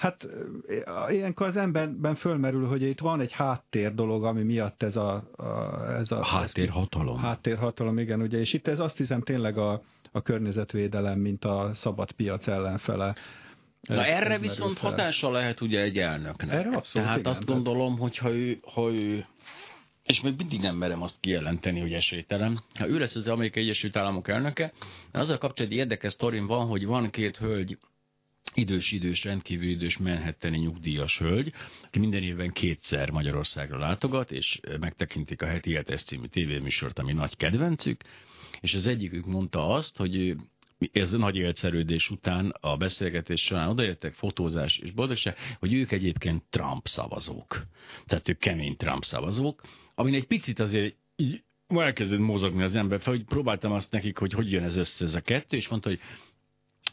Hát ilyenkor az emberben fölmerül, hogy itt van egy háttér dolog, ami miatt ez a... a ez a háttérhatalom. Háttérhatalom, igen, ugye, és itt ez azt hiszem tényleg a, a környezetvédelem, mint a szabad piac ellenfele. Na erre viszont fel. hatása lehet ugye egy elnöknek. Erre abszolút, Tehát igen, azt gondolom, hogy ha ő, ha ő és még mindig nem merem azt kijelenteni, hogy esélytelen. Ha ő lesz az Amerikai Egyesült Államok elnöke, azzal kapcsolatban érdekes sztorim van, hogy van két hölgy, idős-idős, rendkívül idős menhetteni nyugdíjas hölgy, aki minden évben kétszer Magyarországra látogat, és megtekintik a heti hetes című tévéműsort, ami nagy kedvencük, és az egyikük mondta azt, hogy ez a nagy élszerődés után a beszélgetés során odaértek fotózás és boldogság, hogy ők egyébként Trump szavazók. Tehát ők kemény Trump szavazók, amin egy picit azért így elkezdett mozogni az ember, fel, hogy próbáltam azt nekik, hogy hogy jön ez össze ez a kettő, és mondta, hogy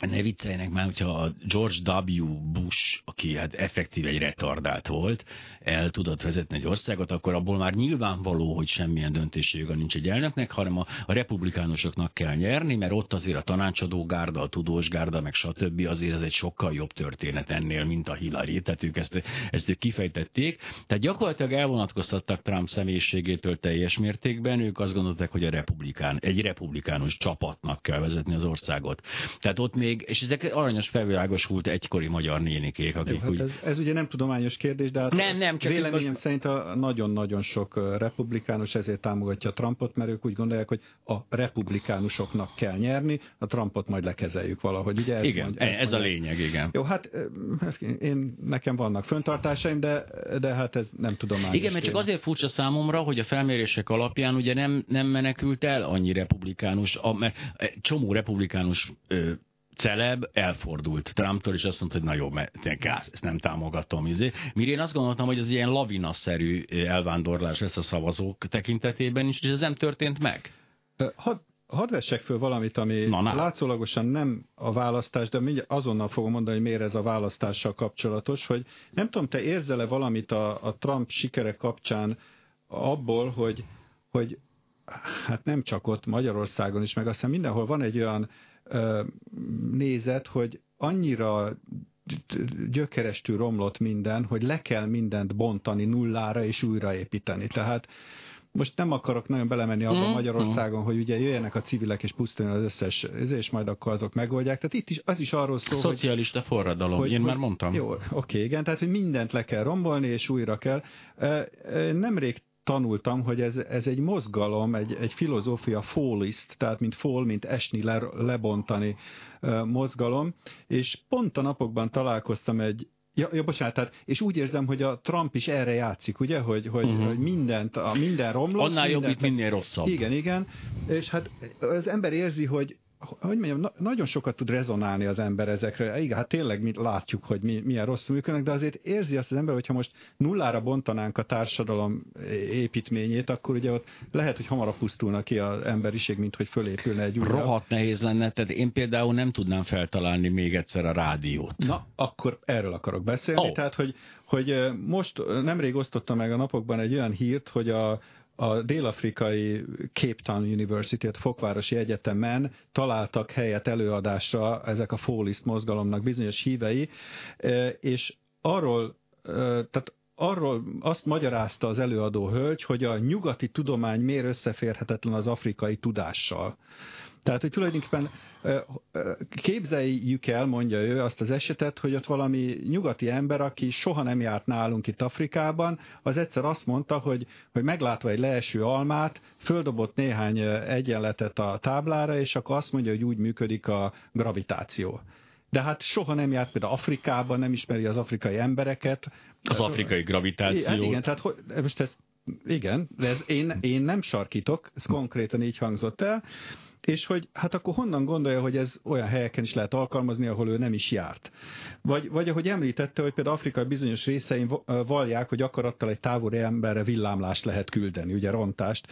ne vicceljenek már, hogyha a George W. Bush, aki hát effektív egy retardált volt, el tudott vezetni egy országot, akkor abból már nyilvánvaló, hogy semmilyen döntési joga nincs egy elnöknek, hanem a, a republikánusoknak kell nyerni, mert ott azért a tanácsadó gárda, a tudós gárda, meg stb. azért ez egy sokkal jobb történet ennél, mint a Hillary. Tehát ők ezt, ezt ők kifejtették. Tehát gyakorlatilag elvonatkoztattak Trump személyiségétől teljes mértékben, ők azt gondolták, hogy a republikán, egy republikánus csapatnak kell vezetni az országot. Tehát ott még még, és ezek aranyos felvilágosult egykori magyar nénikék, akik Jó, hát úgy... ez, ez ugye nem tudományos kérdés, de hát nem, nem, csak véleményem most... szerint a nagyon-nagyon sok republikánus ezért támogatja Trumpot, mert ők úgy gondolják, hogy a republikánusoknak kell nyerni, a Trumpot majd lekezeljük valahogy. Ugye ez igen, mondja, ez, ez a lényeg, igen. Jó, hát én, nekem vannak föntartásaim, de, de hát ez nem tudományos. Igen, mert csak azért furcsa számomra, hogy a felmérések alapján ugye nem, nem menekült el annyi republikánus, a, mert csomó republikánus celeb elfordult Trumptól, és azt mondta, hogy na jó, mert gáz, ezt nem támogatom. Izé. Mire én azt gondoltam, hogy ez ilyen lavinaszerű elvándorlás lesz a szavazók tekintetében is, és ez nem történt meg. Hadd had vessek föl valamit, ami na, na. látszólagosan nem a választás, de mindjárt azonnal fogom mondani, hogy miért ez a választással kapcsolatos, hogy nem tudom, te érzel-e valamit a, a Trump sikere kapcsán abból, hogy, hogy hát nem csak ott Magyarországon is, meg aztán mindenhol van egy olyan nézet, hogy annyira gyökerestül romlott minden, hogy le kell mindent bontani nullára és újraépíteni. Tehát most nem akarok nagyon belemenni abba mm. Magyarországon, hogy ugye jöjjenek a civilek és pusztuljon az összes, és majd akkor azok megoldják. Tehát itt is az is arról szól, Szocialista hogy, forradalom, hogy, én már mondtam. Jó, oké, igen, tehát hogy mindent le kell rombolni, és újra kell. Nemrég tanultam, hogy ez, ez egy mozgalom, egy, egy filozófia fallist, tehát mint fall, mint esni, le, lebontani uh, mozgalom, és pont a napokban találkoztam egy, Ja, ja, bocsánat, tehát, és úgy érzem, hogy a Trump is erre játszik, ugye, hogy, hogy, uh-huh. hogy mindent, a, minden romlott. Annál mindent, jobb, itt minél rosszabb. Igen, igen, és hát az ember érzi, hogy hogy mondjam, na, nagyon sokat tud rezonálni az ember ezekre. Igen, hát tényleg mi látjuk, hogy mi, milyen rosszul működnek, de azért érzi azt az ember, hogyha most nullára bontanánk a társadalom építményét, akkor ugye ott lehet, hogy hamarabb pusztulna ki az emberiség, mint hogy fölépülne egy újabb. Rohadt nehéz lenne, tehát én például nem tudnám feltalálni még egyszer a rádiót. Na, akkor erről akarok beszélni. Oh. Tehát, hogy, hogy most nemrég osztottam meg a napokban egy olyan hírt, hogy a a dél-afrikai Cape Town University, a Fokvárosi Egyetemen találtak helyet előadásra ezek a Fólist mozgalomnak bizonyos hívei, e, és arról, e, tehát arról azt magyarázta az előadó hölgy, hogy a nyugati tudomány miért összeférhetetlen az afrikai tudással. Tehát, hogy tulajdonképpen képzeljük el, mondja ő, azt az esetet, hogy ott valami nyugati ember, aki soha nem járt nálunk itt Afrikában, az egyszer azt mondta, hogy, hogy meglátva egy leeső almát, földobott néhány egyenletet a táblára, és akkor azt mondja, hogy úgy működik a gravitáció. De hát soha nem járt például Afrikában, nem ismeri az afrikai embereket. Az afrikai gravitáció. Hát igen, tehát hogy, most ez igen, de ez én, én nem sarkítok, ez konkrétan így hangzott el, és hogy hát akkor honnan gondolja, hogy ez olyan helyeken is lehet alkalmazni, ahol ő nem is járt. Vagy, vagy ahogy említette, hogy például Afrika bizonyos részein vallják, hogy akarattal egy távoli emberre villámlást lehet küldeni, ugye rontást.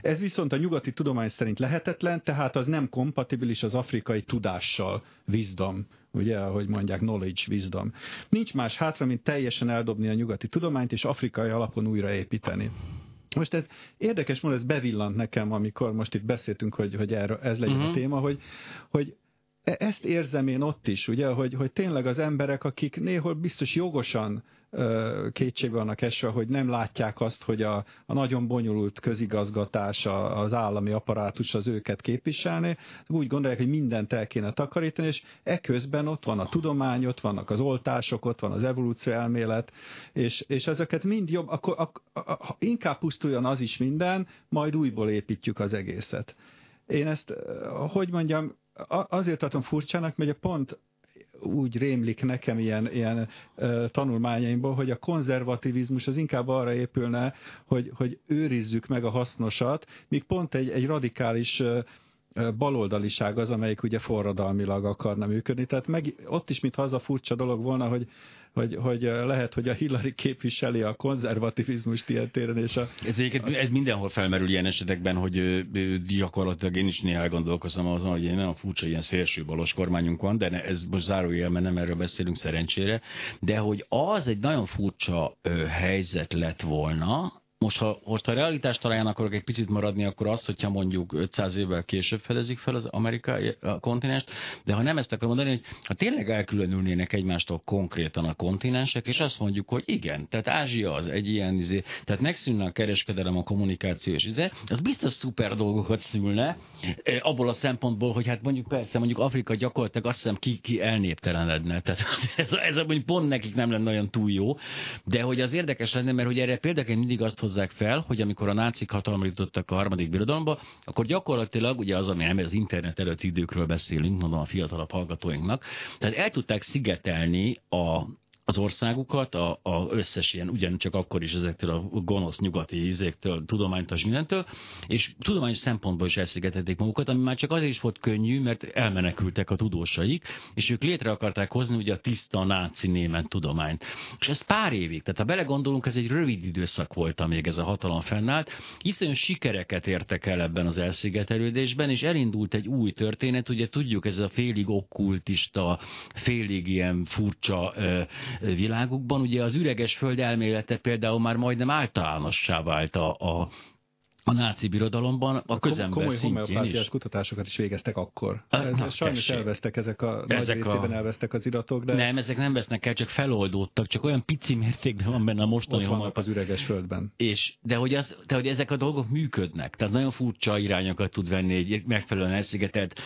Ez viszont a nyugati tudomány szerint lehetetlen, tehát az nem kompatibilis az afrikai tudással, wisdom, ugye, ahogy mondják, knowledge, wisdom. Nincs más hátra, mint teljesen eldobni a nyugati tudományt, és afrikai alapon újraépíteni. Most ez érdekes módon, ez bevillant nekem, amikor most itt beszéltünk, hogy, hogy erről, ez legyen uh-huh. a mhm. téma, hogy, hogy ezt érzem én ott is, ugye, hogy, hogy tényleg az emberek, akik néhol biztos jogosan kétségbe vannak esve, hogy nem látják azt, hogy a, a nagyon bonyolult közigazgatás, az állami apparátus az őket képviselni, úgy gondolják, hogy mindent el kéne takarítani, és eközben ott van a tudomány, ott vannak az oltások, ott van az evolúció elmélet, és, és ezeket mind jobb, akkor a, a, a, inkább pusztuljon az is minden, majd újból építjük az egészet. Én ezt, hogy mondjam, azért tartom furcsának, mert pont úgy rémlik nekem ilyen, ilyen uh, tanulmányaimból, hogy a konzervativizmus az inkább arra épülne, hogy, hogy őrizzük meg a hasznosat, míg pont egy, egy radikális baloldaliság az, amelyik ugye forradalmilag akarna működni. Tehát meg, ott is, mintha az a furcsa dolog volna, hogy hogy, hogy lehet, hogy a Hillary képviseli a konzervativizmust ilyen téren, és a... Ez, ez mindenhol felmerül ilyen esetekben, hogy gyakorlatilag én is néha elgondolkozom azon, hogy nagyon furcsa ilyen szélső balos kormányunk van, de ez most zárójel, mert nem erről beszélünk szerencsére, de hogy az egy nagyon furcsa helyzet lett volna, most ha, most ha realitás talán akarok egy picit maradni, akkor az, hogyha mondjuk 500 évvel később fedezik fel az amerikai kontinenst, de ha nem ezt akarom mondani, hogy ha tényleg elkülönülnének egymástól konkrétan a kontinensek, és azt mondjuk, hogy igen, tehát Ázsia az egy ilyen izé, tehát megszűnne a kereskedelem, a kommunikáció és izé, az biztos szuper dolgokat szülne, abból a szempontból, hogy hát mondjuk persze, mondjuk Afrika gyakorlatilag azt hiszem ki, ki elnéptelenedne, tehát ez, ez, mondjuk pont nekik nem lenne olyan túl jó, de hogy az érdekes lenne, mert hogy erre például mindig azt hozzák fel, hogy amikor a nácik hatalomra jutottak a harmadik birodalomba, akkor gyakorlatilag ugye az, ami az internet előtti időkről beszélünk, mondom a fiatalabb hallgatóinknak, tehát el tudták szigetelni a, az országukat, a, a összes ilyen, ugyancsak akkor is ezektől a gonosz nyugati ízéktől, tudományos mindentől, és tudományos szempontból is elszigetették magukat, ami már csak azért is volt könnyű, mert elmenekültek a tudósaik, és ők létre akarták hozni ugye a tiszta náci német tudományt. És ez pár évig, tehát ha belegondolunk, ez egy rövid időszak volt, amíg ez a hatalom fennállt, hiszen sikereket értek el ebben az elszigetelődésben, és elindult egy új történet, ugye tudjuk, ez a félig okkultista, félig ilyen furcsa világukban. Ugye az üreges föld elmélete például már majdnem általánossá vált a, a a náci birodalomban, a közember Komoly szintjén is. kutatásokat is végeztek akkor. Ez, Na, sajnos tessék. elvesztek ezek a ezek nagy részében a... elvesztek az iratok, de... Nem, ezek nem vesznek el, csak feloldódtak, csak olyan pici mértékben van benne a mostani vannak az üreges földben. És, de, hogy az, de hogy ezek a dolgok működnek, tehát nagyon furcsa irányokat tud venni egy megfelelően elszigetelt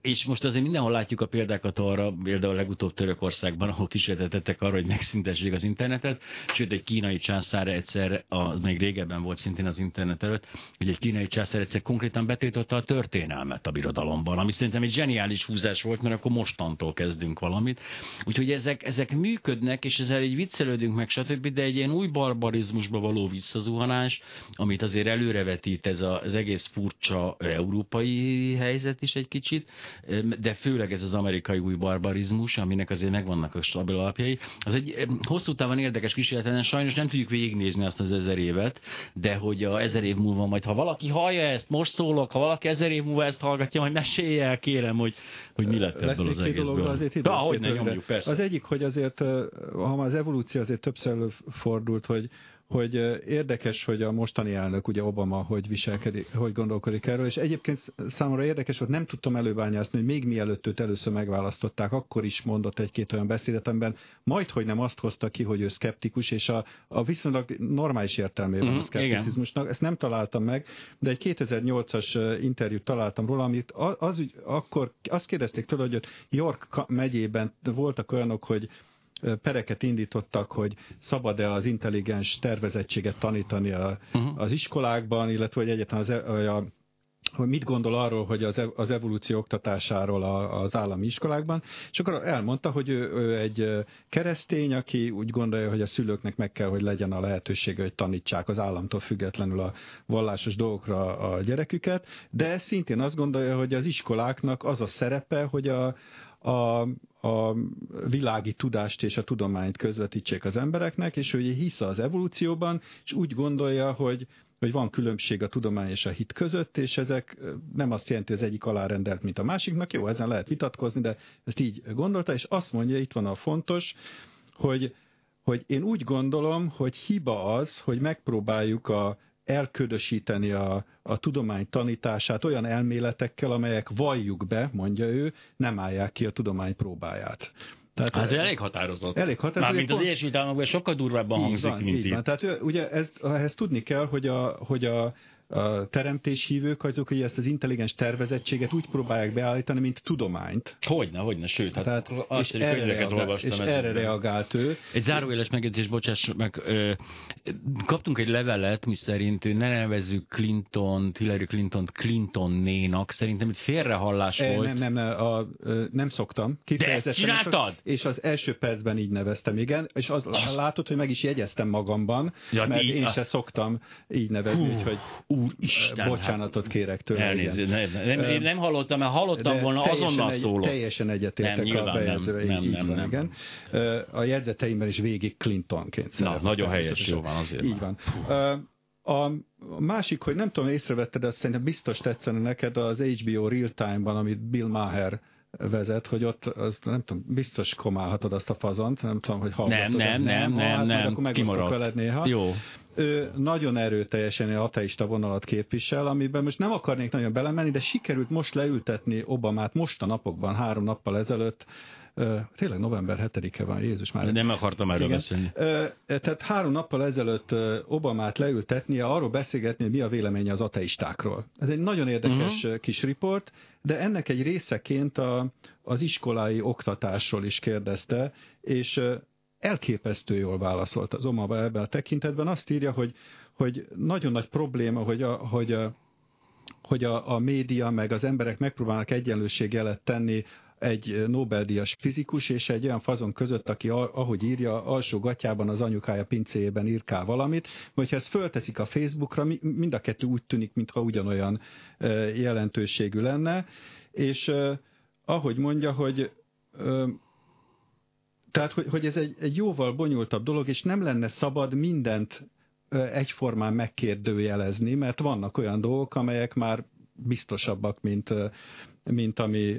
és most azért mindenhol látjuk a példákat arra, például legutóbb Törökországban, ahol kísérletettek arra, hogy megszüntessék az internetet, sőt egy kínai császár egyszer, az még régebben volt szintén az internet előtt, hogy egy kínai császár egyszer konkrétan betiltotta a történelmet a birodalomban, ami szerintem egy zseniális húzás volt, mert akkor mostantól kezdünk valamit. Úgyhogy ezek, ezek működnek, és ezzel egy viccelődünk meg, stb., de egy ilyen új barbarizmusba való visszazuhanás, amit azért előrevetít ez a, az egész furcsa európai helyzet is egy kicsit, de főleg ez az amerikai új barbarizmus, aminek azért megvannak a stabil alapjai. Az egy hosszú távon érdekes kísérlet, sajnos nem tudjuk végignézni azt az ezer évet, de hogy a ezer év múlva majd, ha valaki hallja ezt, most szólok, ha valaki ezer év múlva ezt hallgatja, majd mesélje el, kérem, hogy, hogy mi lett ebből az egészből. Azért ide, hogy ne nyomjuk, persze. Az egyik, hogy azért, ha már az evolúció azért többször előfordult, hogy hogy érdekes, hogy a mostani elnök, ugye Obama, hogy viselkedik, hogy gondolkodik erről, és egyébként számomra érdekes, hogy nem tudtam előbányászni, hogy még mielőtt őt először megválasztották, akkor is mondott egy-két olyan beszédet, amiben majd, hogy nem azt hozta ki, hogy ő szkeptikus, és a, a viszonylag normális értelmében mm, a szkepticizmusnak, ezt nem találtam meg, de egy 2008-as interjút találtam róla, amit az, az akkor azt kérdezték tőle, hogy York megyében voltak olyanok, hogy pereket indítottak, hogy szabad-e az intelligens tervezettséget tanítani a, uh-huh. az iskolákban, illetve hogy egyetlen az, e, a, hogy mit gondol arról, hogy az, e, az evolúció oktatásáról az állami iskolákban, és akkor elmondta, hogy ő, ő egy keresztény, aki úgy gondolja, hogy a szülőknek meg kell, hogy legyen a lehetősége, hogy tanítsák az államtól függetlenül a vallásos dolgokra a gyereküket, de szintén azt gondolja, hogy az iskoláknak az a szerepe, hogy a, a, a világi tudást és a tudományt közvetítsék az embereknek, és hogy hisz az evolúcióban, és úgy gondolja, hogy, hogy van különbség a tudomány és a hit között, és ezek nem azt jelenti, hogy az egyik alárendelt, mint a másiknak. Jó, ezen lehet vitatkozni, de ezt így gondolta, és azt mondja, itt van a fontos, hogy, hogy én úgy gondolom, hogy hiba az, hogy megpróbáljuk a elködösíteni a, a tudomány tanítását olyan elméletekkel, amelyek valljuk be, mondja ő, nem állják ki a tudomány próbáját. Tehát hát ez elég határozott. Elég határozott. Mármint az Egyesült Államokban sokkal durvábban hangzik, van, mint így. Van. Tehát ugye ezt, ehhez tudni kell, hogy a, hogy a a teremtéshívők azok, hogy ezt az intelligens tervezettséget úgy próbálják beállítani, mint tudományt. Hogyne, hogyne, sőt, hát Tehát, és erre, reagál, és erre reagált ő. Egy záróéles megjegyzés, bocsáss meg, ö, kaptunk egy levelet, mi szerint ne nevezzük Clinton, Hillary Clinton-t Clinton-nénak, szerintem itt félrehallás e, volt. Nem, nem, nem, a, nem szoktam. De ezt csináltad? És az első percben így neveztem, igen, és az, látod, hogy meg is jegyeztem magamban, ja, mert így, én se szoktam így nevezni, úgyhogy Úristen, Bocsánatot kérek tőle. Elnézést, nem, nem, én nem hallottam, mert hallottam De volna, azonnal egy, szólok. Teljesen egyetértek Nem, a bejegyzővel. nem, nem, van, nem. igen. A jegyzeteimben is végig Clintonként Na, nagyon helyes, jó van azért. Így van. A másik, hogy nem tudom, észrevetted, azt szerintem biztos tetszene neked az HBO Real Time-ban, amit Bill Maher vezet, hogy ott, az, nem tudom, biztos komálhatod azt a fazont, nem tudom, hogy hallgatod. Nem, nem, nem, Ha, nem, hát majd nem, akkor megosztok veled néha. Jó. Ő nagyon erőteljesen egy ateista vonalat képvisel, amiben most nem akarnék nagyon belemenni, de sikerült most leültetni Obamát most a napokban, három nappal ezelőtt, tényleg november 7-e van, Jézus már. Nem akartam erről Igen. beszélni. Ö, Tehát három nappal ezelőtt Obamát leültetnie, arról beszélgetni, hogy mi a véleménye az ateistákról. Ez egy nagyon érdekes uh-huh. kis riport, de ennek egy részeként a, az iskolai oktatásról is kérdezte, és elképesztő jól válaszolt az Obama ebben a tekintetben. Azt írja, hogy, hogy nagyon nagy probléma, hogy a, hogy a, hogy a, a média meg az emberek megpróbálnak egyenlőségjelet tenni egy Nobel-díjas fizikus és egy olyan fazon között, aki ahogy írja, alsó gatyában az anyukája pincéjében írkál valamit, hogyha ezt fölteszik a Facebookra, mi- mind a kettő úgy tűnik, mintha ugyanolyan ö, jelentőségű lenne, és ö, ahogy mondja, hogy ö, tehát, hogy, hogy ez egy, egy jóval bonyolultabb dolog, és nem lenne szabad mindent egyformán megkérdőjelezni, mert vannak olyan dolgok, amelyek már biztosabbak, mint, mint, ami,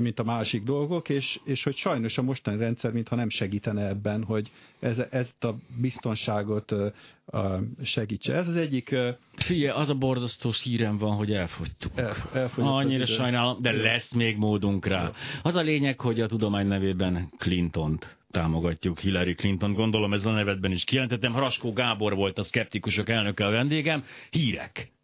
mint a másik dolgok, és, és hogy sajnos a mostani rendszer mintha nem segítene ebben, hogy ez, ezt a biztonságot segítse. Ez az egyik Figyelj, az a borzasztó hírem van, hogy elfogytuk. el, elfogyott az Annyira sajnálom, de lesz még módunk rá. Az a lényeg, hogy a tudomány nevében Clintont támogatjuk, Hillary Clinton, gondolom ez a nevedben is kijelentettem. Haraskó Gábor volt a szkeptikusok elnöke a vendégem. Hírek.